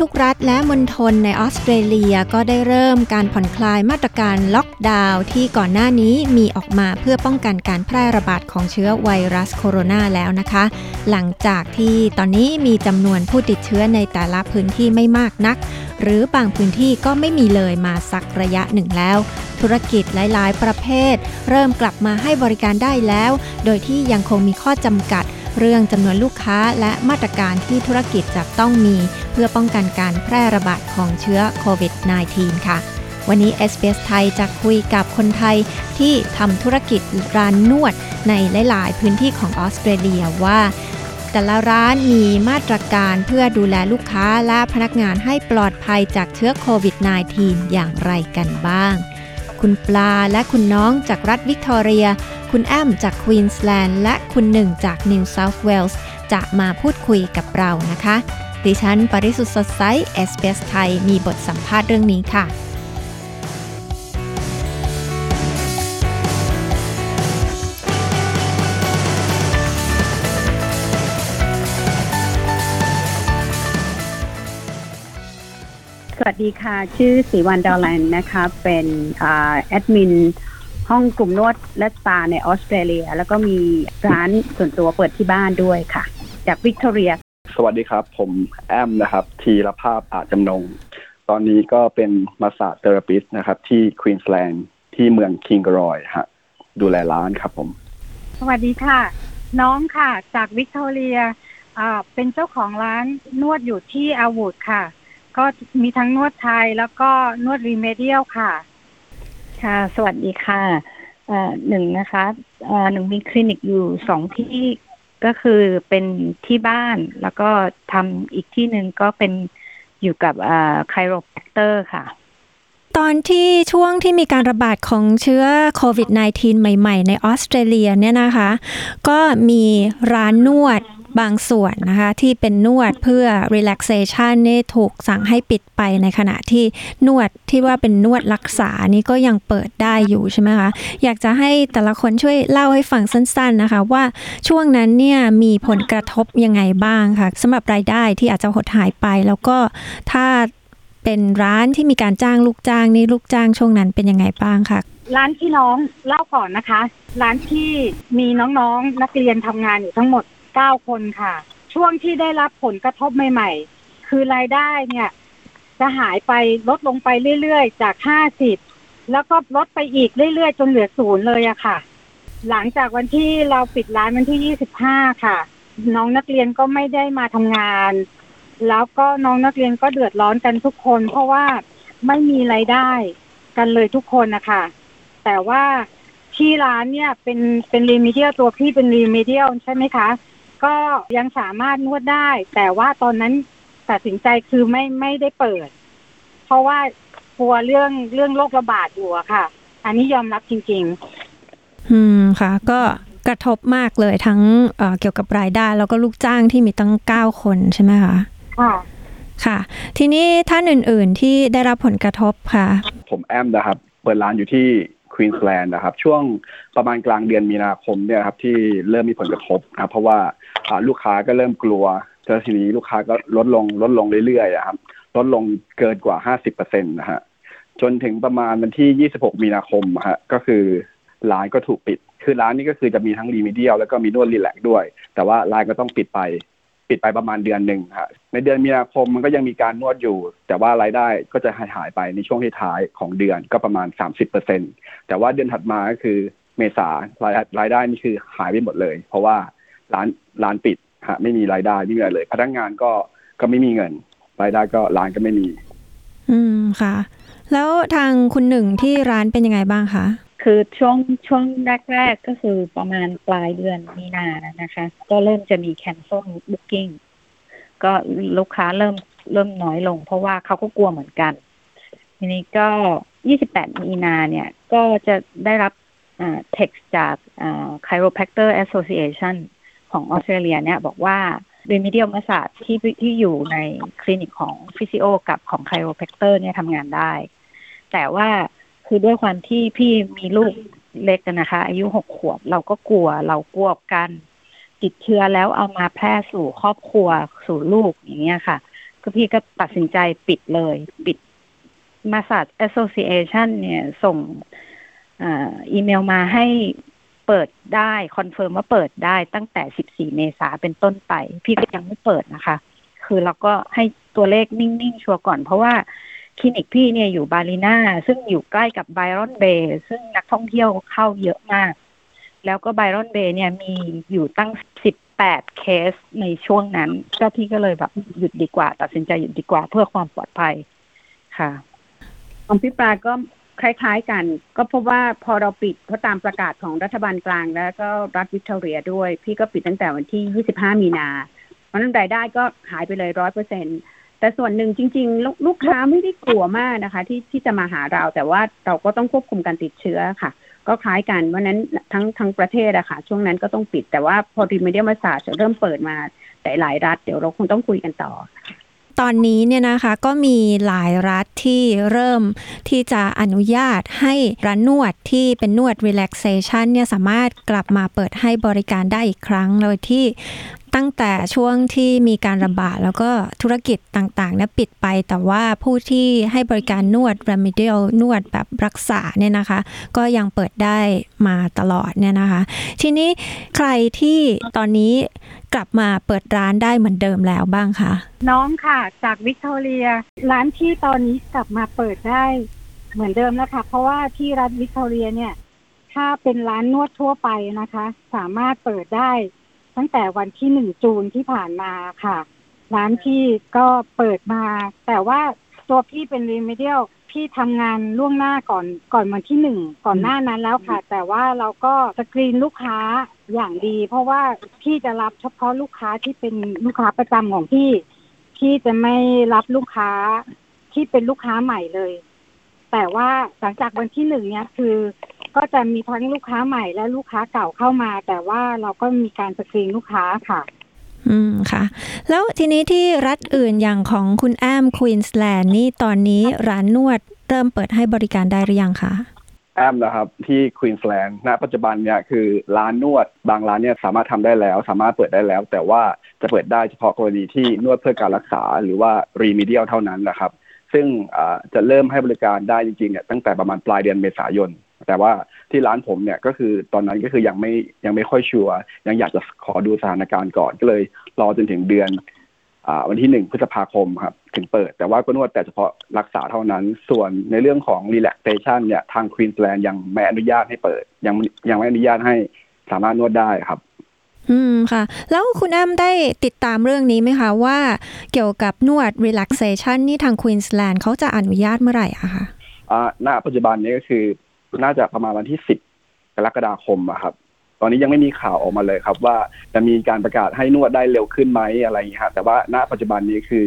ทุกรัฐและมณฑลในออสเตรเลียก็ได้เริ่มการผ่อนคลายมาตรการล็อกดาวน์ที่ก่อนหน้านี้มีออกมาเพื่อป้องกันการแพร่ระบาดของเชื้อไวรัสโคโรนาแล้วนะคะ หลังจากที่ตอนนี้มีจำนวนผู้ติดเชื้อในแต่ละพื้นที่ไม่มากนัก หรือบางพื้นที่ก็ไม่มีเลยมาสักระยะหนึ่งแล้ว ธุรกิจหลาย ๆ ประเภท เริ่มกลับมาให้บริการได้แล้ว โดยที่ยังคงมีข้อจำกัดเรื่องจำนวนลูกค้าและมาตรการที่ธุรกิจจะต้องมี พื่อป้องกันการแพร่ระบาดของเชื้อโควิด -19 ค่ะ วันนี้ SBS ไทยจะคุยกับคนไทยที่ทำธุรกิจร้านนวดในหลาย ๆ พื้นที่ของออสเตรเลียว่าแต่ละร้านมีมาตรการเพื่อดูแลลูกค้าและพนักงานให้ปลอดภัยจากเชื้อโควิด -19 อย่างไรกันบ้าง คุณปลาและคุณน้องจากรัฐวิกตอเรีย คุณแอมจากควีนสแลนด์และคุณหนึ่งจากนิวเซาท์เวลส์จะมาพูดคุยกับเรานะคะ ดิฉัน ปริสุทธ์สดใส SBS ไทย มีบทสัมภาษณ์เรื่องนี้ค่ะ สวัสดีค่ะ ชื่อสีวันดอลแลนด์นะคะ เป็นแอดมินห้องกลุ่มนวดและสปาในออสเตรเลีย แล้วก็มีร้านส่วนตัวเปิดที่บ้านด้วยค่ะ จากวิกตอเรีย สวัสดีครับ ผมแอมนะครับ ทีรภาพอาจจำนง ตอนนี้ก็เป็น massage therapist นะครับ ที่ควีนสแลนด์ที่เมืองคิงกรอยฮะดูแลร้านครับผม สวัสดีค่ะ น้องค่ะ จากวิกตอเรียอ่าเป็นเจ้าของร้านนวดอยู่ที่อาวูดค่ะ ก็มีทั้งนวดไทยแล้วก็นวด remedial ค่ะ ค่ะ สวัสดีค่ะเอ่อหนึ่งนะคะเอ่อหนึ่งมีคลินิกอยู่สองที่ ก็คือเป็นที่บ้านแล้วก็ทำอีกที่หนึ่งก็เป็นอยู่กับเอ่อ chiropractor ค่ะ ตอนที่ช่วงที่มีการระบาดของเชื้อโควิด -19 ใหม่ ๆ ในออสเตรเลียเนี่ยนะคะ ก็มีร้านนวด บางส่วนนะคะที่เป็นนวดเพื่อ relaxation นี่ถูกสั่งให้ปิดไปในขณะที่นวดที่ว่าเป็นนวดรักษานี่ก็ยังเปิดได้อยู่ใช่ไหมคะอยากจะให้แต่ละคนช่วยเล่าให้ฟังสั้น ๆนะคะ ว่าช่วงนั้นเนี่ยมีผลกระทบยังไงบ้างค่ะสำหรับรายได้ที่อาจจะหดหายไป แล้วก็ถ้าเป็นร้านที่มีการจ้างลูกจ้างนี่ลูกจ้างช่วงนั้นเป็นยังไงบ้างค่ะร้านที่น้องเล่าก่อนนะคะ ร้านที่มีน้องๆนักเรียนทำงานอยู่ทั้งหมด เก้าคนค่ะ ช่วงที่ได้รับผลกระทบใหม่ๆ คือรายได้เนี่ย จะหายไปลดลงไปเรื่อยๆ จากห้าสิบแล้วก็ลดไปอีกเรื่อยๆ จนเหลือศูนย์เลยอะค่ะ หลังจากวันที่เราปิดร้านวันที่ยี่สิบห้าค่ะ น้องนักเรียนก็ไม่ได้มาทำงาน แล้วก็น้องนักเรียนก็เดือดร้อนกันทุกคน เพราะว่าไม่มีไรายได้กันเลยทุกคนนะคะแต่ว่าที่ร้านเนี่ยเป็นเป็นรีมิเดียลตัวพี่เป็นรีมิเดียลใช่ไหมคะ ก็ยังสามารถนวดได้ แต่ว่าตอนนั้นตัดสินใจคือไม่ไม่ได้เปิด เพราะว่ากลัวเรื่องเรื่องโรคระบาดอยู่อะค่ะ อันนี้ยอมรับจริง ๆ อืมค่ะ ก็กระทบมากเลยทั้งเอ่อเกี่ยวกับรายได้แล้วก็ลูกจ้างที่มีตั้ง9คนใช่ไหมคะค่ะค่ะ ทีนี้ท่านอื่น ๆ ที่ได้รับผลกระทบค่ะ ผมแอมนะครับ เปิดร้านอยู่ที่ ควีนสแลนด์นะครับ ช่วงประมาณกลางเดือนมีนาคมเนี่ยครับที่เริ่มมีผลกระทบนะครับเพราะว่าลูกค้าก็เริ่มกลัวแล้วทีนี้ลูกค้าก็ลดลงลดลงเรื่อยๆอะครับลดลงเกินกว่า 50%นะฮะจนถึงประมาณวันที่ 26 มีนาคมฮะก็คือร้านก็ถูกปิด คือร้านนี้ก็คือจะมีทั้งรีมิเดียลแล้วก็มีนวดรีแลกซ์ด้วย แต่ว่าร้านก็ต้องปิดไป ปิดไปประมาณเดือนหนึ่งฮะในเดือนมีนาคมมันก็ยังมีการนวดอยู่ แต่ว่ารายได้ก็จะหายหายไปในช่วงท้ายของเดือนก็ประมาณ 30%แต่ว่าเดือนถัดมาก็คือเมษารายรายได้นี่คือหายไปหมดเลย เพราะว่าร้านร้านปิดฮะไม่มีรายได้ไม่มีอะไรเลย พนักงานก็ก็ไม่มีเงิน รายได้ก็ร้านก็ไม่มี อืมค่ะ แล้วทางคุณหนึ่งที่ร้านเป็นยังไงบ้างคะ คือช่วงช่วงแรกๆก็คือประมาณปลายเดือนมีนานะคะ ก็เริ่มจะมี cancel booking ก็ลูกค้าเริ่มเริ่มน้อยลง เพราะว่าเขาก็กลัวเหมือนกัน ทีนี้ก็ 28 มีนาเนี่ย ก็จะได้รับอ่า text จากอ่า Chiropractor Association ของออสเตรเลียเนี่ย บอกว่า remedial massage ที่ที่อยู่ในคลินิกของ physio กับของ chiropractor เนี่ยทำงานได้ แต่ว่า คือด้วยความที่พี่มีลูกเล็กนะคะ อายุหกขวบเราก็กลัวเรากลัวกันติดเชื้อแล้วเอามาแพร่สู่ครอบครัวสู่ลูกอย่างเงี้ยค่ะ ก็พี่ก็ตัดสินใจปิดเลย ปิด Massage Association เนี่ยส่งอ อีเมลมาให้เปิดได้ confirm ว่าเปิดได้ตั้งแต่ 14 เมษาเป็นต้นไป พี่ก็ยังไม่เปิดนะคะ คือเราก็ให้ตัวเลขนิ่ง ๆ ชัวร์ก่อนเพราะว่า คลินิกพี่เนี่ยอยู่บาลีนาซึ่งอยู่ใกล้กับไบรอนเบย์ซึ่งนักท่องเที่ยวเข้าเยอะมาก แล้วก็ไบรอนเบย์เนี่ยมีอยู่ตั้ง18เคสในช่วงนั้น ก็พี่ก็เลยแบบหยุดดีกว่า ตัดสินใจหยุดดีกว่าเพื่อความปลอดภัยค่ะของพี่ปลาก็คล้ายๆกัน ก็พบว่าพอเราปิดเพราะตามประกาศของรัฐบาลกลางแล้วก็รัฐวิกตอเรียด้วย พี่ก็ปิดตั้งแต่วันที่ 25 มีนาเพราะนั้นรายได้ก็หายไปเลยร้อยเปอร์เซ็นต์ แต่ส่วนหนึ่งจริง ๆ ลูกลูกค้าไม่ได้กลัวมากนะคะ ที่ที่จะมาหาเรา แต่ว่าเราก็ต้องควบคุมการติดเชื้อค่ะ ก็คล้ายกันเพราะนั้นทั้งทั้งประเทศอะค่ะ ช่วงนั้นก็ต้องปิด แต่ว่าพอ remedial massage จะเริ่มเปิดมาแต่หลายรัฐ เดี๋ยวเราคงต้องคุยกันต่อตอนนี้เนี่ยนะคะก็มีหลายรัฐที่เริ่มที่จะอนุญาตให้ร้านนวดที่เป็นนวด relaxation เนี่ยสามารถกลับมาเปิดให้บริการได้อีกครั้ง โดยที่ ตั้งแต่ช่วงที่มีการระบาดแล้วก็ธุรกิจต่างๆเนี่ยปิดไป แต่ว่าผู้ที่ให้บริการนวด remedial นวดแบบรักษาเนี่ยนะคะ ก็ยังเปิดได้มาตลอดเนี่ยนะคะ ทีนี้ใครที่ตอนนี้กลับมาเปิดร้านได้เหมือนเดิมแล้วบ้างคะน้องค่ะจากวิกตอเรีย ร้านที่ตอนนี้กลับมาเปิดได้เหมือนเดิมแล้วค่ะ เพราะว่าที่รัฐวิกตอเรียเนี่ย ถ้าเป็นร้านนวดทั่วไปนะคะ สามารถเปิดได้ ตั้งแต่วันที่หนึ่ง June ที่ผ่านมาค่ะ ร้านพี่ก็เปิดมา แต่ว่าตัวพี่เป็น remedial พี่ทำงานล่วงหน้าก่อนก่อนวันที่หนึ่งก่อนหน้านั้นแล้วค่ะ แต่ว่าเราก็สกรีนลูกค้าอย่างดี เพราะว่าพี่จะรับเฉพาะลูกค้าที่เป็นลูกค้าประจำของพี่ พี่จะไม่รับลูกค้าที่เป็นลูกค้าใหม่เลย แต่ว่าหลังจากวันที่หนึ่งเนี้ยคือ ก็จะมีทั้งลูกค้าใหม่และลูกค้าเก่าเข้ามา แต่ว่าเราก็มีการสกรีนลูกค้าค่ะ อืมค่ะ แล้วทีนี้ที่รัฐอื่นอย่างของคุณแอมควีนส์แลนด์นี่ตอนนี้ร้านนวดเริ่มเปิดให้บริการได้หรือยังคะแอมนะครับที่ควีนส์แลนด์ณปัจจุบันเนี่ยคือร้านนวดบางร้านเนี่ยสามารถทำได้แล้ว สามารถเปิดได้แล้ว แต่ว่าจะเปิดได้เฉพาะกรณีที่นวดเพื่อการรักษาหรือว่า remedial เท่านั้นนะครับ ซึ่งอ่าจะเริ่มให้บริการได้จริงๆเนี่ยตั้งแต่ประมาณปลายเดือนเมษายน แต่ว่าที่ร้านผมเนี่ยก็คือตอนนั้นก็คือยังไม่ยังไม่ค่อย sure ยังอยากจะขอดูสถานการณ์ก่อนก็เลย รอจนถึงเดือนอ่าวันที่หนึ่งพฤษภาคมครับถึงเปิด แต่ว่าก็นวดแต่เฉพาะรักษาเท่านั้น ส่วนในเรื่องของ relaxation เนี่ยทางควีนส์แลนด์ยังไม่อนุญาตให้เปิด ยังยังไม่อนุญาตให้สามารถนวดได้ครับ อืมค่ะ แล้วคุณแอมได้ติดตามเรื่องนี้ไหมคะว่าเกี่ยวกับนวด relaxation นี่ทางควีนส์แลนด์เขาจะอนุญาตเมื่อไหร่อะคะอ่าณปัจจุบันนี้ก็คือ น่าจะประมาณวันที่สิบกรกฎาคมอะครับ ตอนนี้ยังไม่มีข่าวออกมาเลยครับ ว่าจะมีการประกาศให้นวดได้เร็วขึ้นไหมอะไรอย่างนี้ครับแต่ว่าณปัจจุบันนี้คือ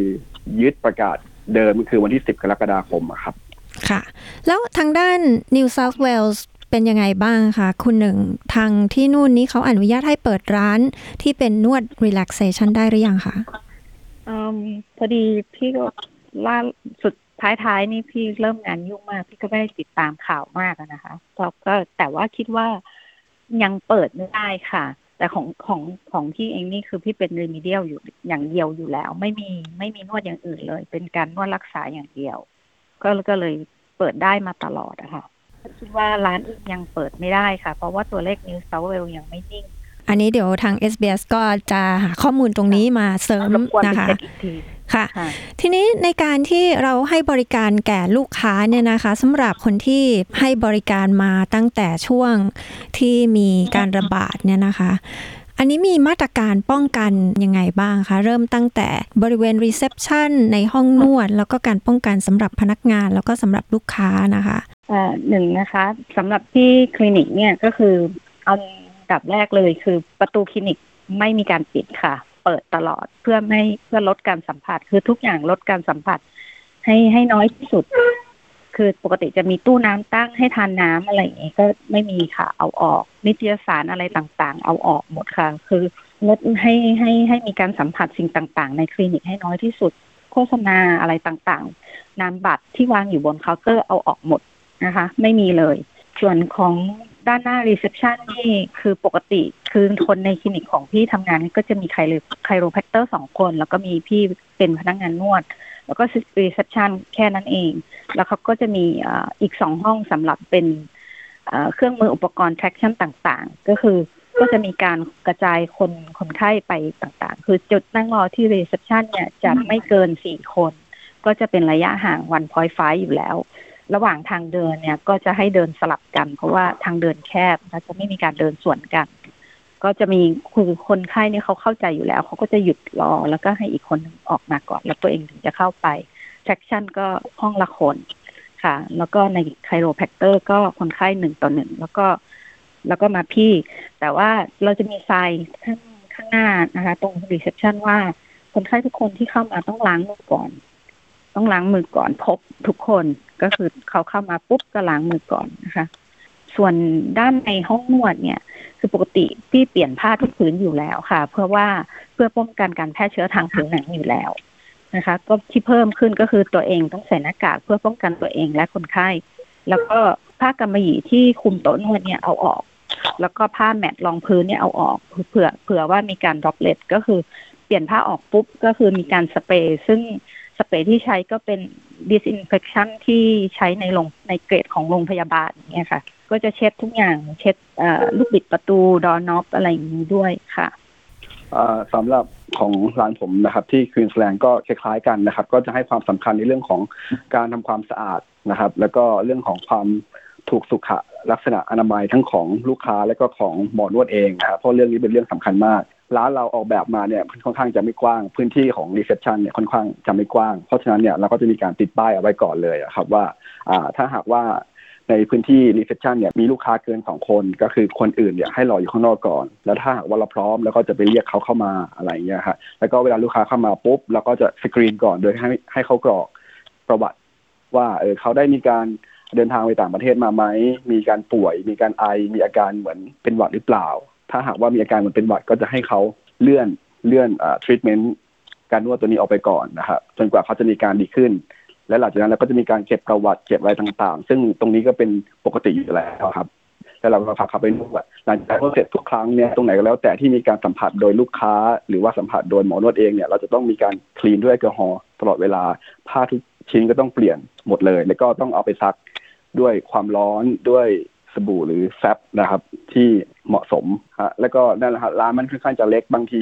ยึดประกาศเดิมก็คือวันที่สิบกรกฎาคมอะครับ ค่ะ แล้วทางด้าน New South Wales เป็นยังไงบ้างคะคุณหนึ่งทางที่นู่นนี้เขาอนุญาตให้เปิดร้านที่เป็นนวด relaxation ได้หรือยังคะอืมพอดีพี่ก็ล่าสุด ท้ายๆนี่พี่เริ่มงานยุ่งมาก พี่ก็ไม่ได้ติดตามข่าวมากอะนะคะก็ก็แต่ว่าคิดว่ายังเปิดไม่ได้ค่ะ แต่ของของของพี่เองนี่คือพี่เป็นรีมิเดียลอยู่อย่างเดียวอยู่แล้ว ไม่มีไม่มีนวดอย่างอื่นเลย เป็นการนวดรักษาอย่างเดียว ก็ก็เลยเปิดได้มาตลอดอะค่ะคิดว่าร้านอื่นยังเปิดไม่ได้ค่ะ เพราะว่าตัวเลขนิวเซาเวลยังไม่นิ่ง อันนี้เดี๋ยวทาง SBS ก็จะหาข้อมูลตรงนี้มาเสริมรบกวนไปนะคะเช็คอีกทีค่ะค่ะ ทีนี้ในการที่เราให้บริการแก่ลูกค้าเนี่ยนะคะสำหรับคนที่ให้บริการมาตั้งแต่ช่วงที่มีการระบาดเนี่ยนะคะ อันนี้มีมาตรการป้องกันยังไงบ้างคะ เริ่มตั้งแต่บริเวณ reception ในห้องนวด แล้วก็การป้องกันสำหรับพนักงานแล้วก็สำหรับลูกค้านะคะเอ่อหนึ่งนะคะสำหรับที่คลินิกเนี่ยก็คือเอาอัน ดับแรกเลยคือประตูคลินิกไม่มีการปิดค่ะ เปิดตลอดเพื่อไม่เพื่อลดการสัมผัส คือทุกอย่างลดการสัมผัส ให้ให้น้อยที่สุด คือปกติจะมีตู้น้ำตั้งให้ทานน้ำอะไรอย่างเงี้ยก็ไม่มีค่ะ เอาออก นิตยสารอะไรต่างๆ เอาออกหมดค่ะ คือลดให้ให้ให้มีการสัมผัสสิ่งต่างๆ ในคลินิกให้น้อยที่สุด โฆษณาอะไรต่างๆ นามบัตรที่วางอยู่บนเคาน์เตอร์เอาออกหมดนะคะ ไม่มีเลย ส่วนของ ด้านหน้า reception นี่คือปกติคือคนในคลินิกของพี่ทำงานก็จะมี chiro chiropractor สองคน แล้วก็มีพี่เป็นพนักงานนวด แล้วก็ reception แค่นั้นเอง แล้วเขาก็จะมีอีกสองห้องสำหรับเป็นเครื่องมืออุปกรณ์ traction ต่างๆ ก็คือก็จะมีการกระจายคนคนไข้ไปต่างๆ คือจุดนั่งรอที่ reception เนี่ยจะไม่เกินสี่คน ก็จะเป็นระยะห่างวันพอยไฟอยู่แล้ว ระหว่างทางเดินเนี่ยก็จะให้เดินสลับกัน เพราะว่าทางเดินแคบและจะไม่มีการเดินสวนกัน ก็จะมีคือคนไข้เนี่ยเขาเข้าใจอยู่แล้วเขาก็จะหยุดรอแล้วก็ให้อีกคนนึงออกมาก่อน แล้วตัวเองถึงจะเข้าไป traction ก็ห้องละคนค่ะ แล้วก็ใน chiropractor ก็คนไข้หนึ่งต่อหนึ่งแล้วก็ แล้วก็มาพี่ แต่ว่าเราจะมี sign ข้างข้างหน้านะคะ ตรง reception ว่าคนไข้ทุกคนที่เข้ามาต้องล้างมือก่อน ต้องล้างมือก่อนพบทุกคนก็คือเขาเข้ามาปุ๊บก็ล้างมือก่อนนะคะ ส่วนด้านในห้องนวดเนี่ย คือปกติพี่เปลี่ยนผ้าทุกผืนอยู่แล้วค่ะ เพื่อว่าเพื่อป้องกันการแพร่เชื้อทางผิวหนังอยู่แล้วนะคะ ก็ที่เพิ่มขึ้นก็คือตัวเองต้องใส่หน้ากากเพื่อป้องกันตัวเองและคนไข้ แล้วก็ผ้ากำมะหยี่ที่คุมโต๊ะนวดเนี่ยเอาออก แล้วก็ผ้า mat รองพื้นเนี่ยเอาออกเผื่อเผื่อว่ามีการ droplet ก็คือเปลี่ยนผ้าออกปุ๊บก็คือมีการสเปรย์ซึ่ง สเปรย์ที่ใช้ก็เป็น disinfection ที่ใช้ในโรงในเกรดของโรงพยาบาลอย่างเนี่ยค่ะ ก็จะเช็ดทุกอย่างเช็ดลูกบิดประตู doorknob อะไรอย่างนี้ด้วยค่ะสำหรับของร้านผมนะครับ ที่ควีนสแลนด์ก็คล้ายๆกันนะครับ ก็จะให้ความสำคัญในเรื่องของการทำความสะอาดนะครับ แล้วก็เรื่องของความถูกสุขลักษณะอนามัยทั้งของลูกค้าและก็ของหมอนวดเองนะครับเพราะเรื่องนี้เป็นเรื่องสำคัญมาก ร้านเราออกแบบมาเนี่ยค่อนข้างจะไม่กว้าง พื้นที่ของ reception เนี่ยค่อนข้างจะไม่กว้าง เพราะฉะนั้นเนี่ยเราก็จะมีการติดป้ายเอาไว้ก่อนเลยครับว่าถ้าหากว่าในพื้นที่ reception เนี่ยมีลูกค้าเกินสองคน ก็คือคนอื่นเนี่ยให้รออยู่ข้างนอกก่อน แล้วถ้าหากว่าเราพร้อมแล้วก็จะไปเรียกเขาเข้ามาอะไรอย่างเงี้ยครับแล้วก็เวลาลูกค้าเข้ามาปุ๊บเราก็จะสกรีนก่อนโดยให้ให้เขากรอกประวัติ ว่าเออเขาได้มีการเดินทางไปต่างประเทศมาไหมมีการป่วย มีการไอมีอาการเหมือนเป็นหวัดหรือเปล่า ถ้าหากว่ามีอาการเหมือนเป็นหวัดก็จะให้เขาเลื่อนเลื่อนอ่าทรีทเมนต์การนวดตัวนี้ออกไปก่อนนะครับจนกว่าเขาจะมีการดีขึ้น และหลังจากนั้นเราก็จะมีการเก็บประวัติเก็บอะไรต่างๆ ซึ่งตรงนี้ก็เป็นปกติอยู่แล้วครับแล้วเราก็พาเขาไปนวดหลังจากนวดเสร็จทุกครั้งเนี่ยตรงไหนก็แล้วแต่ที่มีการสัมผัสโดยลูกค้า หรือว่าสัมผัสโดยหมอนวดเองเนี่ยเราจะต้องมีการคลีนด้วยแอลกอฮอล์ตลอดเวลาผ้าทุกชิ้นก็ต้องเปลี่ยนหมดเลย แล้วก็ต้องเอาไปซักด้วยความร้อนด้วย บู่หรือแฟบนะครับ ที่เหมาะสมฮะแล้วก็นั่นแหละครับร้านมันค่อนข้างจะเล็กบางที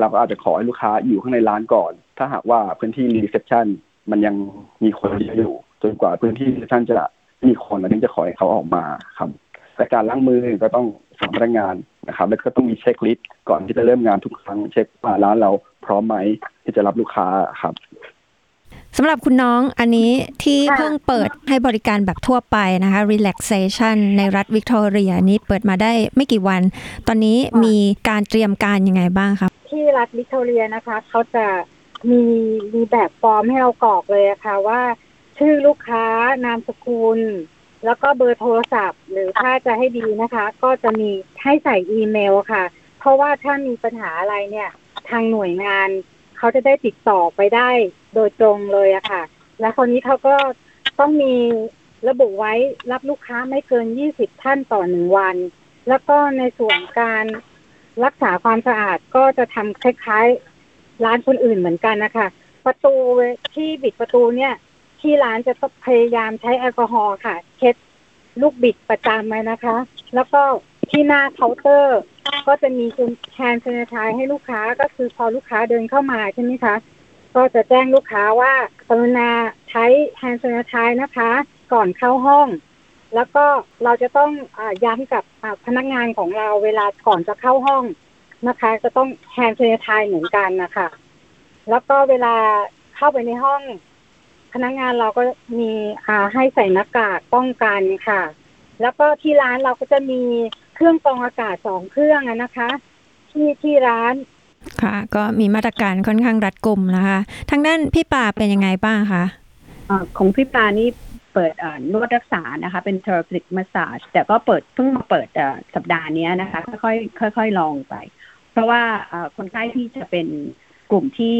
เราก็อาจจะขอให้ลูกค้าอยู่ข้างในร้านก่อน ถ้าหากว่าพื้นที่ reception มันยังมีคนเยอะอยู่จนกว่าพื้นที่ reception จะมีคนแล้วถึงจะขอให้เขาออกมาครับแต่การล้างมือก็ต้องสอนพนักงานนะครับ แล้วก็ต้องมี checklist ก่อนที่จะเริ่มงานทุกครั้งเช็คว่าร้านเราพร้อมไหมที่จะรับลูกค้าครับ สำหรับคุณน้องอันนี้ที่เพิ่งเปิดให้บริการแบบทั่วไปนะคะ relaxation ในรัฐวิกตอเรียนี้เปิดมาได้ไม่กี่วัน ตอนนี้มีการเตรียมการยังไงบ้างครับ ที่รัฐวิกตอเรียนะคะเขาจะมีมีแบบฟอร์มให้เรากรอกเลยะค่ะว่า ชื่อลูกค้านามสกุล แล้วก็เบอร์โทรศัพท์ หรือถ้าจะให้ดีนะคะ ก็จะมีให้ใส่อีเมลค่ะ เพราะว่าถ้ามีปัญหาอะไรเนี่ย ทางหน่วยงานเขาจะได้ติดต่อไปได้ โดยตรงเลยอะค่ะ และคนนี้เขาก็ต้องมีระบุไว้รับลูกค้าไม่เกิน 20 ท่านต่อหนึ่งวัน แล้วก็ในส่วนการรักษาความสะอาดก็จะทำคล้ายๆ ร้านคนอื่นเหมือนกันนะคะ ประตูที่บิดประตูเนี่ย ที่ร้านจะต้องพยายามใช้แอลกอฮอล์ค่ะ เช็ดลูกบิดประจำเลยนะคะ แล้วก็ที่หน้าเคาน์เตอร์ ก็จะมี hand sanitiser ให้ลูกค้าก็คือพอลูกค้าเดินเข้ามาใช่ไหมคะ ก็จะแจ้งลูกค้าว่ากรุณาใช้ hand sanitiser นะคะ ก่อนเข้าห้อง แล้วก็เราจะต้องย้ำกับพนักงานของเราเวลาก่อนจะเข้าห้องนะคะ จะต้อง hand sanitiser เหมือนกันนะคะแล้วก็เวลาเข้าไปในห้อง พนักงานเราก็มีให้ใส่หน้ากากป้องกันค่ะ แล้วก็ที่ร้านเราก็จะมีเครื่องกรองอากาศสองเครื่องนะคะ ที่ที่ร้าน ค่ะก็มีมาตรการค่อนข้างรัดกุมนะคะ ทางด้านพี่ป่าเป็นยังไงบ้างคะอ่าของพี่ปลานี่เปิดนวดรักษานะคะ เป็น therapeutic massage แต่ก็เปิดเพิ่งมาเปิดสัปดาห์นี้นะคะ ค่อยๆค่อยๆลองไป เพราะว่าคนไข้ที่จะเป็นกลุ่มที่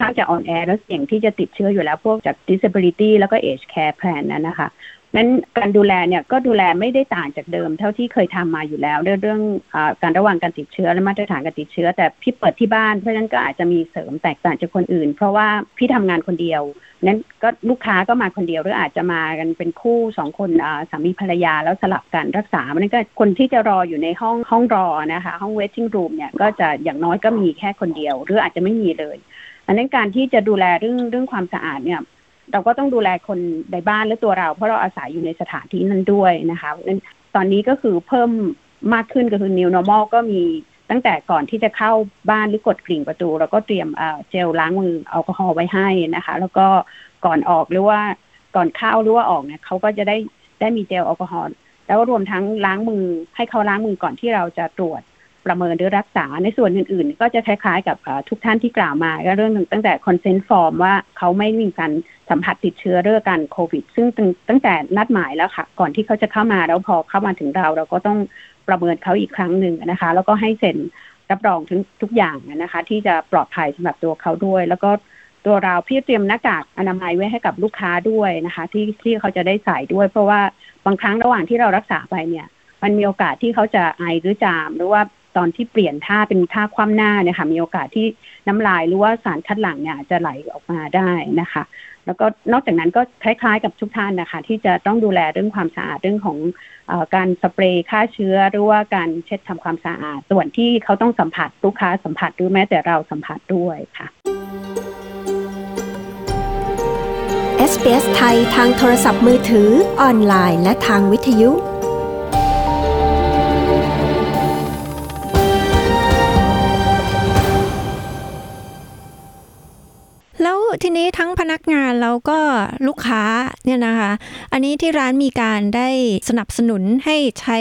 ถ้าจะออนแอแล้วเสี่ยงที่จะติดเชื้ออยู่แล้วพวกจาก disability แล้วก็ age care plan นั้นนะคะ นั้นการดูแลเนี่ยก็ดูแลไม่ได้ต่างจากเดิม เท่าที่เคยทำมาอยู่แล้วเรื่องเรื่องอการระวังการติดเชื้อและมาตรฐานการติดเชื้อ แต่พี่เปิดที่บ้านเพราะฉะนั้นก็อาจจะมีเสริมแตกต่างจากคนอื่น เพราะว่าพี่ทำงานคนเดียว นั้นก็ลูกค้าก็มาคนเดียวหรืออาจจะมากันเป็นคู่สองคนสามีภรรยาแล้วสลับกันรักษามันก็คนที่จะรออยู่ในห้องห้องรอนะคะ ห้อง waiting room เนี่ยก็จะอย่างน้อยก็มีแค่คนเดียว หรืออาจจะไม่มีเลย อันนั้นการที่จะดูแลเรื่องเรื่องความสะอาดเนี่ย เราก็ต้องดูแลคนในบ้านและตัวเรา เพราะเราอาศัยอยู่ในสถานที่นั้นด้วยนะคะนั้นตอนนี้ก็คือเพิ่มมากขึ้นก็คือ new normal ก็มีตั้งแต่ก่อนที่จะเข้าบ้านหรือกดกริ่งประตู เราก็เตรียมเจลล้างมือแอลกอฮอล์ไว้ให้นะคะ แล้วก็ก่อนออกหรือว่าก่อนเข้าหรือว่าออกเนี่ยเขาก็จะได้ได้มีเจลแอลกอฮอล์แล้วรวมทั้งล้างมือให้เขาล้างมือก่อนที่เราจะตรวจ ประเมินหรือรักษาในส่วนอื่น ๆ ก็จะคล้ายๆ กับทุกท่านที่กล่าวมาก็เรื่องหนึ่งตั้งแต่ consent form ว่าเขาไม่มีการสัมผัสติดเชื้อเรื่องการโควิด ซึ่งตั้งตั้งแต่นัดหมายแล้วค่ะ ก่อนที่เขาจะเข้ามาแล้วพอเข้ามาถึงเรา เราก็ต้องประเมินเขาอีกครั้งหนึ่งนะคะ แล้วก็ให้เซ็นรับรองถึงทุกอย่างนะคะ ที่จะปลอดภัยสำหรับตัวเขาด้วย แล้วก็ตัวเราพี่เตรียมหน้ากากอนามัยไว้ให้กับลูกค้าด้วยนะคะ ที่ที่เขาจะได้ใส่ด้วย เพราะว่าบางครั้งระหว่างที่เรารักษาไปเนี่ย มันมีโอกาสที่เขาจะไอหรือจามหรือว่า ตอนที่เปลี่ยนท่าเป็นท่าคว่ำหน้าเนี่ยค่ะมีโอกาสที่น้ำลายหรือว่าสารคัดหลั่งเนี่ยจะไหลออกมาได้นะคะ แล้วก็นอกจากนั้นก็คล้ายๆ กับทุกท่านนะคะ ที่จะต้องดูแลเรื่องความสะอาดเรื่องของอการสเปรย์ฆ่าเชื้อหรือว่าการเช็ดทำความสะอาด ส่วนที่เขาต้องสัมผัสลูกค้าสัมผัสหรือแม้แต่เราสัมผัสด้วยค่ะ SBS ไทยทางโทรศัพท์มือถือออนไลน์ และทางวิทยุ แล้วทีนี้ทั้งพนักงานแล้วก็ลูกค้าเนี่ยนะคะ อันนี้ที่ร้านมีการได้สนับสนุนให้ใช้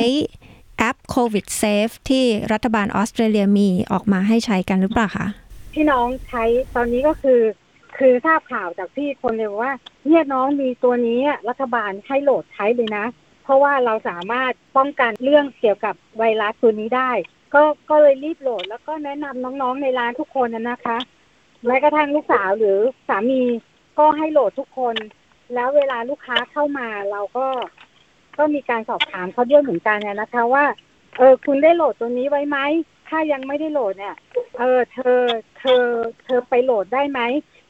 แอป COVID Safe ที่รัฐบาลออสเตรเลียมีออกมาให้ใช้กันหรือเปล่าคะพี่น้องใช้ตอนนี้ก็คือ คือทราบข่าวจากพี่คนเลยว่า เนี่ยน้องมีตัวนี้รัฐบาลให้โหลดใช้เลยนะ เพราะว่าเราสามารถป้องกันเรื่องเกี่ยวกับไวรัสตัวนี้ได้ ก็ก็เลยรีบโหลดแล้วก็แนะนำน้องๆในร้านทุกคนนะคะ แม้กระทั่งลูกสาวหรือสามีก็ให้โหลดทุกคน แล้วเวลาลูกค้าเข้ามาเราก็ก็มีการสอบถามเขาด้วยเหมือนกันเนี่ยนะคะว่า เออ คุณได้โหลดตัวนี้ไว้ไหมถ้ายังไม่ได้โหลดเนี่ย เออ เธอ เธอ เธอไปโหลดได้ไหม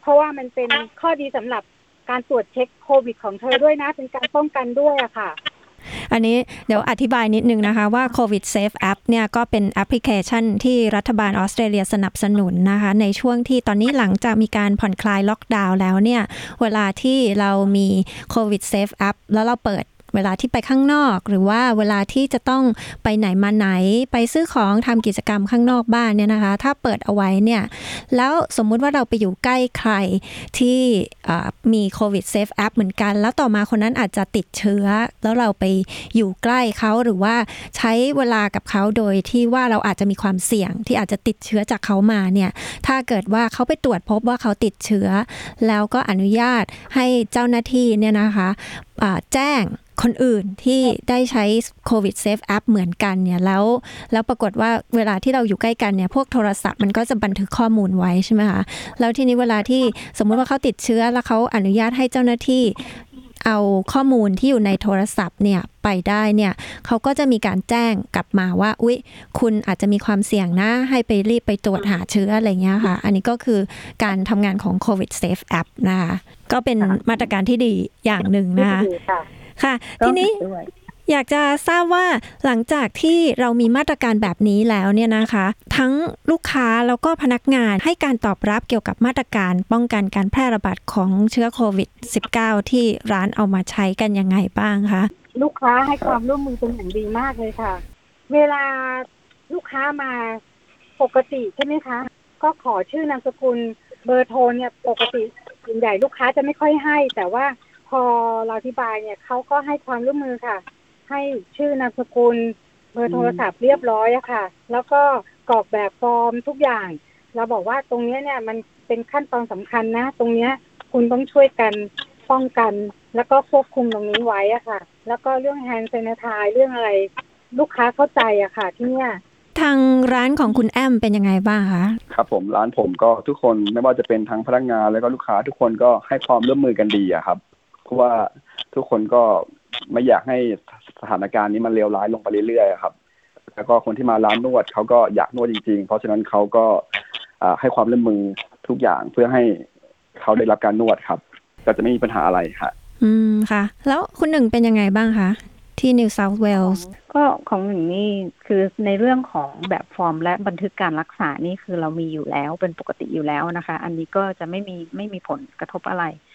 เพราะว่ามันเป็นข้อดีสำหรับการตรวจเช็คโควิดของเธอด้วยนะ เป็นการป้องกันด้วยอะค่ะ อันนี้เดี๋ยวอธิบายนิดนึงนะคะว่า COVID Safe App เนี่ยก็เป็นแอปพลิเคชันที่รัฐบาลออสเตรเลียสนับสนุนนะคะ ในช่วงที่ตอนนี้หลังจากมีการผ่อนคลายล็อกดาวน์แล้วเนี่ย เวลาที่เรามี COVID Safe App แล้วเราเปิด เวลาที่ไปข้างนอก หรือว่าเวลาที่จะต้องไปไหนมาไหน ไปซื้อของทำกิจกรรมข้างนอกบ้านเนี่ยนะคะ ถ้าเปิดเอาไว้เนี่ยแล้วสมมุติว่าเราไปอยู่ใกล้ใครที่มี COVID Safe App เหมือนกัน แล้วต่อมาคนนั้นอาจจะติดเชื้อ แล้วเราไปอยู่ใกล้เขาหรือว่าใช้เวลากับเขาโดยที่ว่าเราอาจจะมีความเสี่ยงที่อาจจะติดเชื้อจากเขามาเนี่ยถ้าเกิดว่าเขาไปตรวจพบว่าเขาติดเชื้อ แล้วก็อนุญาตให้เจ้าหน้าที่เนี่ยนะคะแจ้ง คนอื่นที่ได้ใช้ COVID Safe App เหมือนกันเนี่ยแล้วแล้วปรากฏว่าเวลาที่เราอยู่ใกล้กันเนี่ยพวกโทรศัพท์มันก็จะบันทึกข้อมูลไว้ใช่ไหมคะแล้วทีนี้เวลาที่สมมุติว่าเขาติดเชื้อแล้วเขาอนุญาตให้เจ้าหน้าที่เอาข้อมูลที่อยู่ในโทรศัพท์เนี่ยไปได้เนี่ยเขาก็จะมีการแจ้งกลับมาว่า อุ๊ย คุณอาจจะมีความเสี่ยงนะ ให้ไปรีบไปตรวจหาเชื้ออะไรเงี้ยค่ะ อันนี้ก็คือการทำงานของ COVID Safe App นะคะก็เป็นมาตรการที่ดีอย่างหนึ่งนะคะ ค่ะค่ะก็ทีนี้เห็ด้วยอยากจะทราบว่าหลังจากที่เรามีมาตรการแบบนี้แล้วเนี่ยนะคะ ทั้งลูกค้าแล้วก็พนักงานให้การตอบรับเกี่ยวกับมาตรการป้องกันการแพร่ระบาดของเชื้อโควิด -19 ที่ร้านเอามาใช้กันยังไงบ้างคะลูกค้าให้ความร่วมมือเป็นอย่างดีมากเลยค่ะ เวลาลูกค้ามาปกติใช่ไหมคะ ก็ขอชื่อนามสกุลเบอร์โทรเนี่ยปกติส่วนใหญ่ลูกค้าจะไม่ค่อยให้ แต่ว่า พอเราอธิบายเนี่ยเขาก็ให้ความร่วมมือค่ะ ให้ชื่อนามสกุลเบอร์โทรศัพท์เรียบร้อยอะค่ะ แล้วก็กรอกแบบฟอร์มทุกอย่าง เราบอกว่าตรงเนี้ยเนี่ยมันเป็นขั้นตอนสำคัญนะ ตรงเนี้ยคุณต้องช่วยกันป้องกัน แล้วก็ควบคุมตรงนี้ไว้อะค่ะ แล้วก็เรื่องแฮนด์ a น i ทายเรื่องอะไรลูกค้าเข้าใจอะค่ะ ที่เนี่ยทางร้านของคุณแอมเป็นยังไงบ้างคะครับผมร้านผมก็ทุกคนไม่ว่าจะเป็นทั้งพนักงานแล้วก็ลูกค้าทุกคนก็ให้ความร่วมมือกันดีอะครับเพ ราะว่าทุกคนก็ไม่อยากให้สถานการณ์นี้มันเลวร้ายลงไปเรื่อยๆอะครับ แล้วก็คนที่มาร้านนวดเขาก็อยากนวดจริง ๆ เพราะฉะนั้นเขาก็อ่าให้ความร่วมมือทุกอย่างเพื่อให้เขาได้รับการนวดครับ ก็จะไม่มีปัญหาอะไรครับอืมค่ะ แล้วคุณหนึ่งเป็นยังไงบ้างคะที่ New South Wales ก็ของหนึ่งนี่คือในเรื่องของแบบฟอร์มและบันทึกการรักษานี่คือเรามีอยู่แล้วเป็นปกติอยู่แล้วนะคะ อันนี้ก็จะไม่มีไม่มีผลกระทบอะไรเอ่อ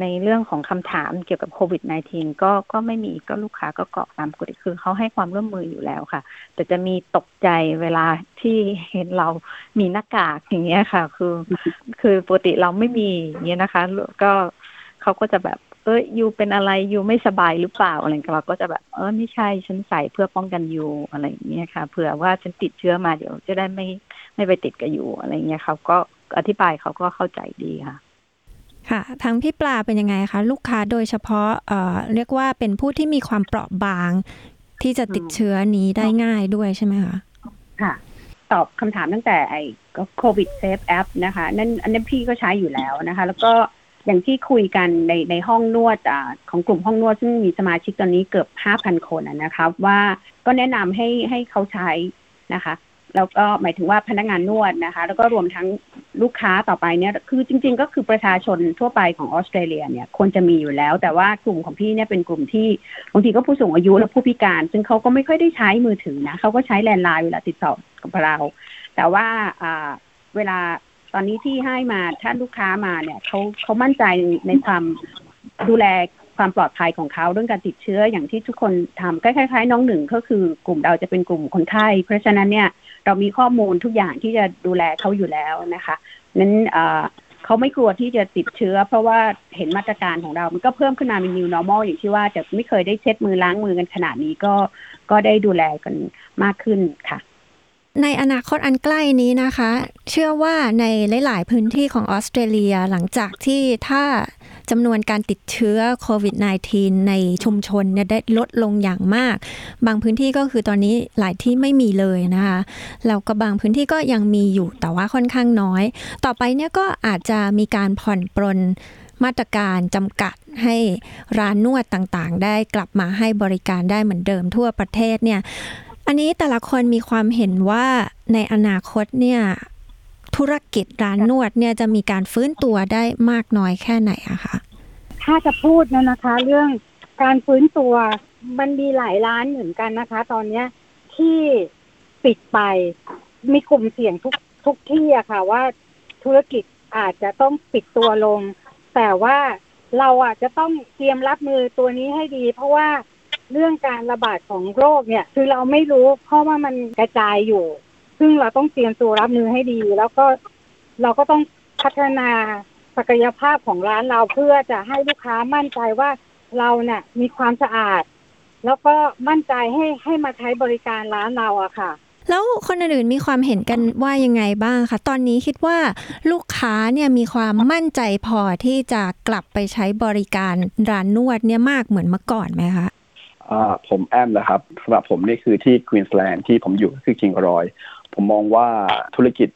ในเรื่องของคำถามเกี่ยวกับโควิด -19 ก็ก็ไม่มีก็ลูกค้าก็เกาะตามกติคือเขาให้ความร่วมมืออยู่แล้วค่ะ แต่จะมีตกใจเวลาที่เห็นเรามีหน้ากากอย่างเงี้ยค่ะ คือ คือปกติเราไม่มีอย่างเงี้ยนะคะ ก็เขาก็จะแบบเออยูเป็นอะไรยูไม่สบายหรือเปล่าอะไรเราก็จะแบบเออไม่ใช่ฉันใส่เพื่อป้องกันยูอะไรอย่างเงี้ยค่ะเผื่อว่าฉันติดเชื้อมาเดี๋ยวจะได้ไม่ไม่ไปติดกับยูอะไรเงี้ยเขาก็อธิบายเขาก็เข้าใจดีค่ะ ค่ะทางพี่ปลาเป็นยังไงคะ ลูกค้าโดยเฉพาะเอ่อเรียกว่าเป็นผู้ที่มีความเปราะบาง ที่จะติดเชื้อนี้ได้ง่ายด้วยใช่ไหมคะค่ะ ตอบคำถามตั้งแต่ไอ้ COVID Safe App นะคะนั่นอันนั้นพี่ก็ใช้อยู่แล้วนะคะ แล้วก็อย่างที่คุยกันในในห้องนวดอาของกลุ่มห้องนวด ซึ่งมีสมาชิกตอนนี้เกือบห้าพันคนนะนะคะว่าก็แนะนำให้ให้เขาใช้นะคะ แล้วก็หมายถึงว่าพนักงานนวดนะคะ แล้วก็รวมทั้งลูกค้าต่อไปเนี่ยคือจริง ๆ ก็คือประชาชนทั่วไปของออสเตรเลียเนี่ยควรจะมีอยู่แล้ว แต่ว่ากลุ่มของพี่เนี่ยเป็นกลุ่มที่บางทีก็ผู้สูงอายุและผู้พิการ ซึ่งเขาก็ไม่ค่อยได้ใช้มือถือนะเขาก็ใช้แลนด์ไลน์เวลาติดต่อกับเรา แต่ว่าอ่าเวลาตอนนี้ที่ให้มาถ้าลูกค้ามาเนี่ยเขาเขามั่นใจในความดูแลความปลอดภัยของเขาเรื่องการติดเชื้ออย่างที่ทุกคนทำคล้ายๆน้องหนึ่งก็คือกลุ่มเราจะเป็นกลุ่มคนไข้เพราะฉะนั้นเนี่ย เรามีข้อมูลทุกอย่างที่จะดูแลเขาอยู่แล้วนะคะนั้นเขาไม่กลัวที่จะติดเชื้อ เพราะว่าเห็นมาตรการของเรา มันก็เพิ่มขึ้นมาเป็น new normal อย่างที่ว่าจะไม่เคยได้เช็ดมือล้างมือกันขนาดนี้ก็ก็ได้ดูแลกันมากขึ้นค่ะในอนาคตอันใกล้นี้นะคะ เชื่อว่าในหลาย ๆ พื้นที่ของออสเตรเลียหลังจากที่ถ้า จำนวนการติดเชื้อโควิด -19 ในชุมชนเนี่ยได้ลดลงอย่างมาก บางพื้นที่ก็คือตอนนี้หลายที่ไม่มีเลยนะคะแล้วก็บางพื้นที่ก็ยังมีอยู่แต่ว่าค่อนข้างน้อย ต่อไปเนี่ยก็อาจจะมีการผ่อนปรนมาตรการจำกัดให้ร้านนวดต่างๆ ได้กลับมาให้บริการได้เหมือนเดิมทั่วประเทศเนี่ยอันนี้แต่ละคนมีความเห็นว่าในอนาคตเนี่ย ธุรกิจร้านนวดเนี่ยจะมีการฟื้นตัวได้มากน้อยแค่ไหนอะคะถ้าจะพูดนะนะคะ เรื่องการฟื้นตัวมันมีหลายร้านเหมือนกันนะคะ ตอนเนี้ยที่ปิดไปมีกลุ่มเสี่ยงทุกทุกที่อะค่ะว่าธุรกิจอาจจะต้องปิดตัวลง แต่ว่าเราอาจจะต้องเตรียมรับมือตัวนี้ให้ดี เพราะว่าเรื่องการระบาดของโรคเนี่ย คือเราไม่รู้เพราะว่ามันกระจายอยู่ ซึ่งเราต้องเตรียมตัวรับมือให้ดี แล้วก็เราก็ต้องพัฒนาศักยภาพของร้านเราเพื่อจะให้ลูกค้ามั่นใจว่าเราเนี่ยมีความสะอาด แล้วก็มั่นใจให้ให้มาใช้บริการร้านเราอะค่ะ แล้วคนอื่นๆมีความเห็นกันว่ายังไงบ้างคะตอนนี้คิดว่าลูกค้าเนี่ยมีความมั่นใจพอที่จะกลับไปใช้บริการร้านนวดเนี่ยมากเหมือนเมื่อก่อนไหมคะอ่าผมแอมนะครับสำหรับผมนี่คือที่ควีนสแลนด์ที่ผมอยู่ก็คือคิงรอย ผมมองว่าธุรกิจ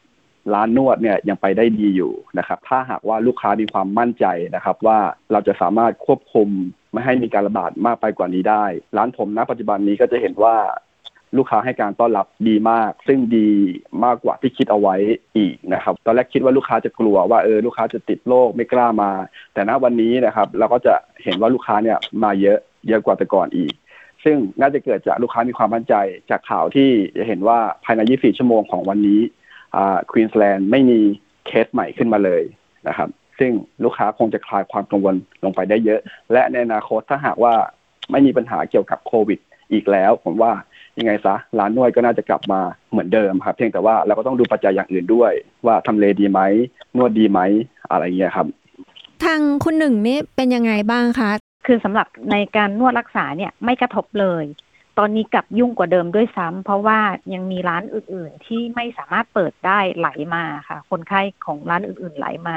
ร้านนวดเนี่ยยังไปได้ดีอยู่นะครับ ถ้าหากว่าลูกค้ามีความมั่นใจนะครับ ว่าเราจะสามารถควบคุมไม่ให้มีการระบาดมากไปกว่านี้ได้ ร้านผมณปัจจุบันนี้ก็จะเห็นว่าลูกค้าให้การต้อนรับดีมาก ซึ่งดีมากกว่าที่คิดเอาไว้อีกนะครับ ตอนแรกคิดว่าลูกค้าจะกลัวว่าเออลูกค้าจะติดโรคไม่กล้ามา แต่ณวันนี้นะครับ เราก็จะเห็นว่าลูกค้าเนี่ยมาเยอะเยอะกว่าแต่ก่อนอีก ซึ่งน่าจะเกิดจากลูกค้ามีความมั่นใจจากข่าวที่จะเห็นว่าภายใน 24 ชั่วโมงของวันนี้ควีนสแลนด์ไม่มีเคสใหม่ขึ้นมาเลยนะครับ ซึ่งลูกค้าคงจะคลายความกังวลลงไปได้เยอะ และในอนาคตถ้าหากว่าไม่มีปัญหาเกี่ยวกับโควิดอีกแล้ว ผมว่ายังไงซะร้านนวดก็น่าจะกลับมาเหมือนเดิมครับ เพียงแต่ว่าเราก็ต้องดูปัจจัยอย่างอื่นด้วย ว่าทำเลดีไหมนวดดีไหมอะไรเงี้ยครับ ทางคุณหนึ่งนี่เป็นยังไงบ้างคะ คือสำหรับในการนวดรักษาเนี่ยไม่กระทบเลย ตอนนี้กลับยุ่งกว่าเดิมด้วยซ้ำเพราะว่ายังมีร้านอื่น ๆ ที่ไม่สามารถเปิดได้ไหลมาค่ะ คนไข้ของร้านอื่น ๆ ไหลมา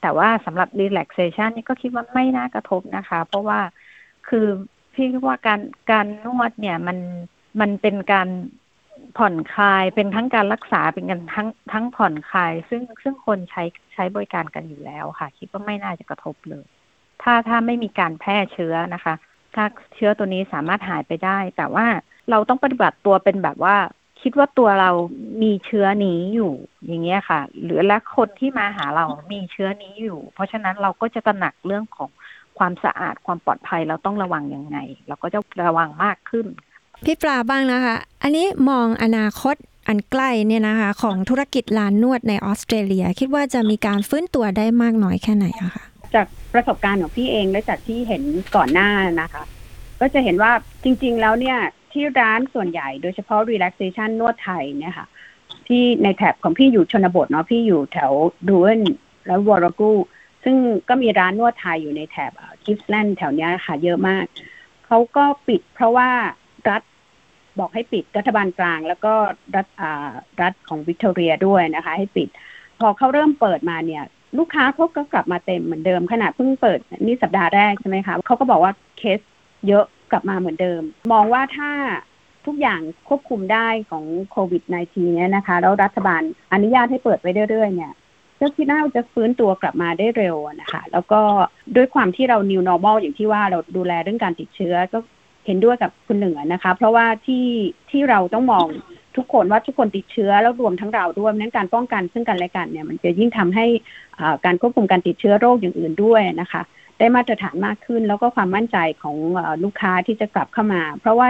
แต่ว่าสำหรับ relaxation นี่ก็คิดว่าไม่น่ากระทบนะคะ เพราะว่าคือพี่ว่าการการนวดเนี่ยมันมันเป็นการผ่อนคลายเป็นทั้งการรักษาเป็นกันทั้งทั้งผ่อนคลาย ซึ่งซึ่งคนใช้ใช้บริการกันอยู่แล้วค่ะ คิดว่าไม่น่าจะกระทบเลย ถ้าถ้าไม่มีการแพร่เชื้อนะคะ ถ้าเชื้อตัวนี้สามารถหายไปได้ แต่ว่าเราต้องปฏิบัติตัวเป็นแบบว่า คิดว่าตัวเรามีเชื้อนี้อยู่อย่างเงี้ยค่ะ หรือและคนที่มาหาเรามีเชื้อนี้อยู่ เพราะฉะนั้นเราก็จะตระหนักเรื่องของความสะอาดความปลอดภัยเราต้องระวังยังไง เราก็จะระวังมากขึ้นพี่ปลาบ้างนะคะ อันนี้มองอนาคตอันใกล้เนี่ยนะคะ ของธุรกิจร้านนวดในออสเตรเลีย คิดว่าจะมีการฟื้นตัวได้มากน้อยแค่ไหนอะคะ จากประสบการณ์ของพี่เองและจากที่เห็นก่อนหน้านะคะ ก็จะเห็นว่าจริง ๆ แล้วเนี่ยที่ร้านส่วนใหญ่โดยเฉพาะ relaxation นวดไทยเนี่ยค่ะที่ในแถบของพี่อยู่ชนบทเนาะพี่อยู่แถวดูเอนแล้วอร์กูซึ่งก็มีร้านนวดไทยอยู่ในแถบ Gippsland แถวเนี้ยค่ะเยอะมาก เขาก็ปิดเพราะว่ารัฐบอกให้ปิดรัฐบาลกลางแล้วก็รัฐอ่ารัฐของวิกตอเรียด้วยนะคะ ให้ปิด พอเขาเริ่มเปิดมาเนี่ย ลูกค้าเขาก็กลับมาเต็มเหมือนเดิมขนาดเพิ่งเปิดนี่สัปดาห์แรกใช่ไหมคะเขาก็บอกว่าเคสเยอะกลับมาเหมือนเดิม มองว่าถ้าทุกอย่างควบคุมได้ของโควิด -19 เนี่ยนะคะ แล้วรัฐบาลอนุญาตให้เปิดไปเรื่อยๆเนี่ยก็คิดว่าจะฟื้นตัวกลับมาได้เร็วนะคะ แล้วก็ด้วยความที่เรา new normal อย่างที่ว่าเราดูแลเรื่องการติดเชื้อก็เห็นด้วยกับคุณเหนือนะคะ เพราะว่าที่ที่เราต้องมอง ทุกคนว่าทุกคนติดเชื้อแล้วรวมทั้งเราด้วยนั้นการป้องกันซึ่งกันและกันเนี่ยมันจะยิ่งทำให้อ่าการควบคุมการติดเชื้อโรคอย่างอื่นด้วยนะคะ ได้มาตรฐานมากขึ้นแล้วก็ความมั่นใจของลูกค้าที่จะกลับเข้ามา เพราะว่า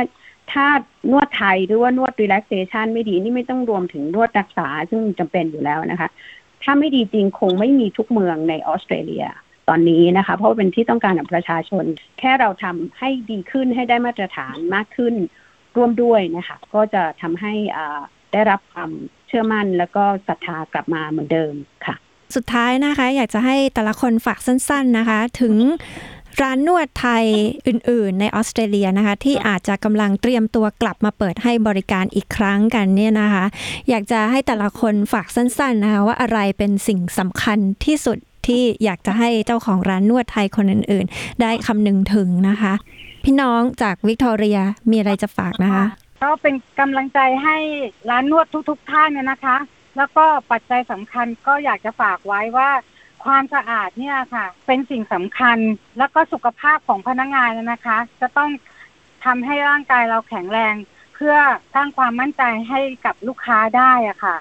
ถ้านวดไทยหรือว่านวด relaxation ไม่ดีนี่ไม่ต้องรวมถึงนวดรักษาซึ่งจำเป็นอยู่แล้วนะคะ ถ้าไม่ดีจริงคงไม่มีทุกเมืองในออสเตรเลียตอนนี้นะคะ เพราะเป็นที่ต้องการของประชาชน แค่เราทำให้ดีขึ้นให้ได้มาตรฐานมากขึ้น ร่วมด้วยนะคะก็จะทำให้ได้รับความเชื่อมั่นแล้วก็ศรัทธากลับมาเหมือนเดิมค่ะ สุดท้ายนะคะ อยากจะให้แต่ละคนฝากสั้น ๆนะคะ ถึงร้านนวดไทยอื่น ๆ ในออสเตรเลียนะคะ ที่อาจจะกำลังเตรียมตัวกลับมาเปิดให้บริการอีกครั้งกันเนี่ยนะคะ อยากจะให้แต่ละคนฝากสั้น ๆ นะคะว่าอะไรเป็นสิ่งสำคัญที่สุดที่อยากจะให้เจ้าของร้านนวดไทยคนอื่น ๆ ได้คำนึงถึงนะคะ พี่น้องจากวิกตอเรียมีอะไรจะฝากนะคะ ก็เป็นกำลังใจให้ร้านนวดทุก ๆ ท่านเนี่ยนะคะ แล้วก็ปัจจัยสำคัญก็อยากจะฝากไว้ว่าความสะอาดเนี่ยค่ะ เป็นสิ่งสำคัญ แล้วก็สุขภาพของพนักงานนะคะ จะต้องทำให้ร่างกายเราแข็งแรง เพื่อสร้างความมั่นใจให้กับลูกค้าได้อะค่ะ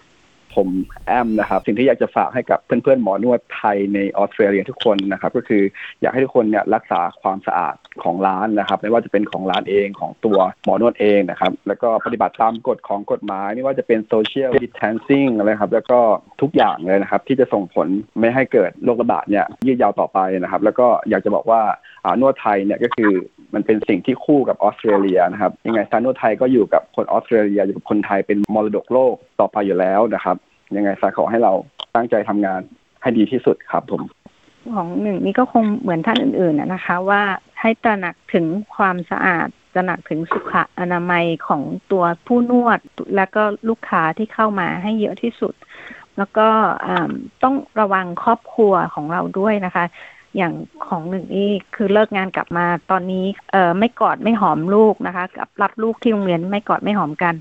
ผมแอมนะครับ สิ่งที่อยากจะฝากให้กับเพื่อนๆหมอนวดไทยในออสเตรเลียทุกคนนะครับ ก็คืออยากให้ทุกคนเนี่ยรักษาความสะอาดของร้านนะครับ ไม่ว่าจะเป็นของร้านเองของตัวหมอนวดเองนะครับ แล้วก็ปฏิบัติตามกฎของกฎหมาย ไม่ว่าจะเป็นโซเชียลดิส a ทนซิ่งอะไรครับ แล้วก็ทุกอย่างเลยนะครับ ที่จะส่งผลไม่ให้เกิดโรคระบาดเนี่ยยืดยาวต่อไปนะครับ แล้วก็อยากจะบอกว่าอ่านวดไทยเนี่ยก็คือมันเป็นสิ่งที่คู่กับออสเตรเลียนะครับยังไงซานวดไทยก็อยู่กับคนออสเตรเลียอยู่กับคนไทยเป็นมรดกโลกต่อไปอยู่แล้วนะครับ ยังไงซาขอให้เราตั้งใจทำงานให้ดีที่สุดครับผมของหนึ่งนี่ก็คงเหมือนท่านอื่นๆนะคะ ว่าให้ตระหนักถึงความสะอาดตระหนักถึงสุขอนามัยของตัวผู้นวด และก็ลูกค้าที่เข้ามาให้เยอะที่สุด แล้วก็ต้องระวังครอบครัวของเราด้วยนะคะ อย่างของหนึ่งนี่คือเลิกงานกลับมาตอนนี้เออไม่กอดไม่หอมลูกนะคะ กับรับลูกที่โรงเรียนไม่กอดไม่หอมกัน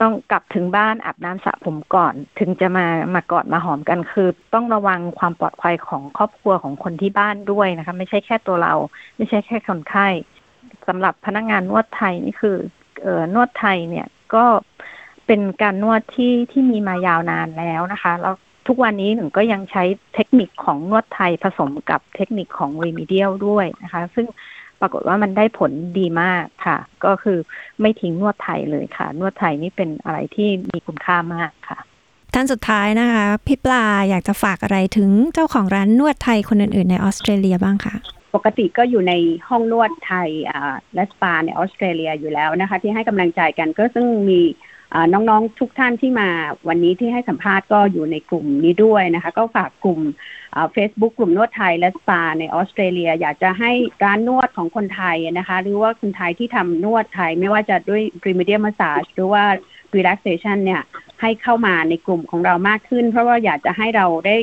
ต้องกลับถึงบ้านอาบน้ำสระผมก่อน ถึงจะมามากอดมาหอมกันคือ ต้องระวังความปลอดภัยของครอบครัวของคนที่บ้านด้วยนะคะ ไม่ใช่แค่ตัวเรา ไม่ใช่แค่คนไข้สำหรับพนักงานนวดไทยนี่คือเอ่อนวดไทยเนี่ยก็เป็นการนวดที่ที่มีมายาวนานแล้วนะคะ แล้วทุกวันนี้หนึ่งก็ยังใช้เทคนิคของนวดไทยผสมกับเทคนิคของ remedial ด้วยนะคะ ซึ่ง ปรากฏว่ามันได้ผลดีมากค่ะ ก็คือไม่ทิ้งนวดไทยเลยค่ะ นวดไทยนี่เป็นอะไรที่มีคุณค่ามากค่ะท่านสุดท้ายนะคะ พี่ปลาอยากจะฝากอะไรถึงเจ้าของร้านนวดไทยคนอื่นๆ ในออสเตรเลียบ้างคะปกติก็อยู่ในห้องนวดไทยอ่าและสปาในออสเตรเลียอยู่แล้วนะคะ ที่ให้กำลังใจกันก็ซึ่งมีอ่า น้องๆทุกท่านที่มาวันนี้ที่ให้สัมภาษณ์ก็อยู่ในกลุ่มนี้ด้วยนะคะ ก็ฝากกลุ่มเฟซบุ๊กกลุ่มนวดไทยและสปาในออสเตรเลีย อยากจะให้ร้านนวดของคนไทยนะคะ หรือว่าคนไทยที่ทำนวดไทย ไม่ว่าจะด้วย remedial massage หรือว่า relaxation เนี่ยให้เข้ามาในกลุ่มของเรามากขึ้น เพราะว่าอยากจะให้เราได้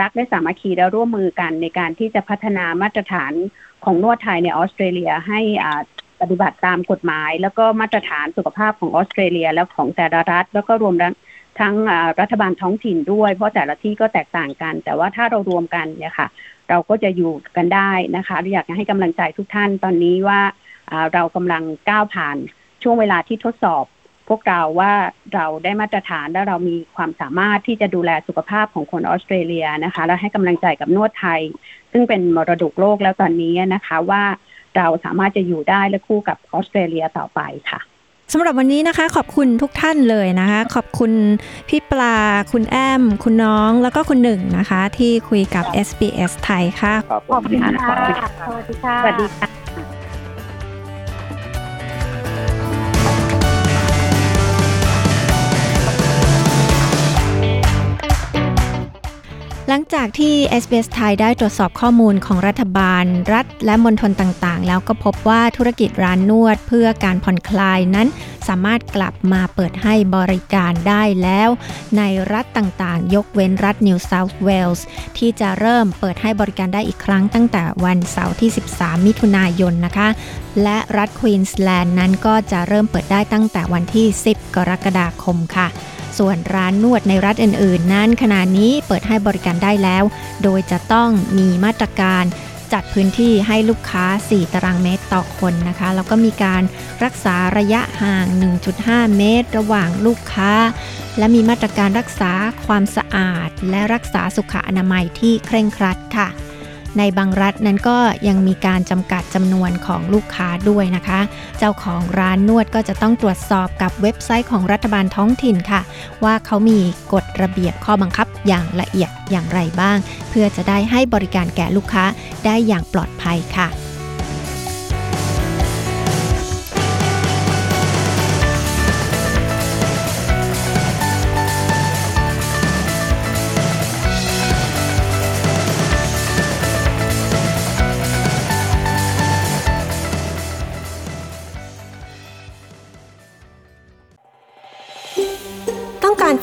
รักและสามัคคีและร่วมมือกันในการที่จะพัฒนามาตรฐานของนวดไทยในออสเตรเลียให้อ่า ปฏิบัติตามกฎหมาย แล้วก็มาตรฐานสุขภาพของออสเตรเลีย และของแต่ละรัฐ แล้วก็รวมทั้งรัฐบาลท้องถิ่นด้วย เพราะแต่ละที่ก็แตกต่างกัน แต่ว่าถ้าเรารวมกันเนี่ยค่ะ เราก็จะอยู่กันได้นะคะอยากจะให้กำลังใจทุกท่านตอนนี้ว่าอ่าเรากำลังก้าวผ่านช่วงเวลาที่ทดสอบ พวกเราว่าเราได้มาตรฐานและเรามีความสามารถที่จะดูแลสุขภาพของคนออสเตรเลียนะคะ และให้กำลังใจกับนวดไทย ซึ่งเป็นมรดกโลกแล้วตอนนี้นะคะว่า เราสามารถจะอยู่ได้และคู่กับออสเตรเลียต่อไปค่ะสำหรับวันนี้นะคะขอบคุณทุกท่านเลยนะคะ ขอบคุณพี่ปลา คุณแอม คุณน้องแล้วก็คุณหนึ่งนะคะ ที่คุยกับ SBS ไทยค่ะครับผขอบมคุณค่ะสวัสดีค่ะ หลังจากที่ SBS ไทยได้ตรวจสอบข้อมูลของรัฐบาล รัฐและมณฑลต่างๆ แล้วก็พบว่าธุรกิจร้านนวดเพื่อการผ่อนคลายนั้น สามารถกลับมาเปิดให้บริการได้แล้ว ในรัฐต่างๆ ยกเว้นรัฐ New South Wales ที่จะเริ่มเปิดให้บริการได้อีกครั้งตั้งแต่วันเสาร์ที่ 13 มิถุนายนนะคะ และรัฐควีนสแลนด์นั้นก็จะเริ่มเปิดได้ตั้งแต่วันที่ 10 กรกฎาคมค่ะ ส่วนร้านนวดในรัฐอื่น ๆ นั้นขณะนี้เปิดให้บริการได้แล้ว โดยจะต้องมีมาตรการจัดพื้นที่ให้ลูกค้า 4 ตารางเมตรต่อคนนะคะ แล้วก็มีการรักษาระยะห่าง 1.5 เมตร ระหว่างลูกค้า และมีมาตรการรักษาความสะอาด และรักษาสุขอนามัยที่เคร่งครัดค่ะ ในบางรัฐนั้นก็ยังมีการจำกัดจำนวนของลูกค้าด้วยนะคะ เจ้าของร้านนวดก็จะต้องตรวจสอบกับเว็บไซต์ของรัฐบาลท้องถิ่นค่ะ ว่าเขามีกฎระเบียบข้อบังคับอย่างละเอียดอย่างไรบ้าง เพื่อจะได้ให้บริการแก่ลูกค้าได้อย่างปลอดภัยค่ะ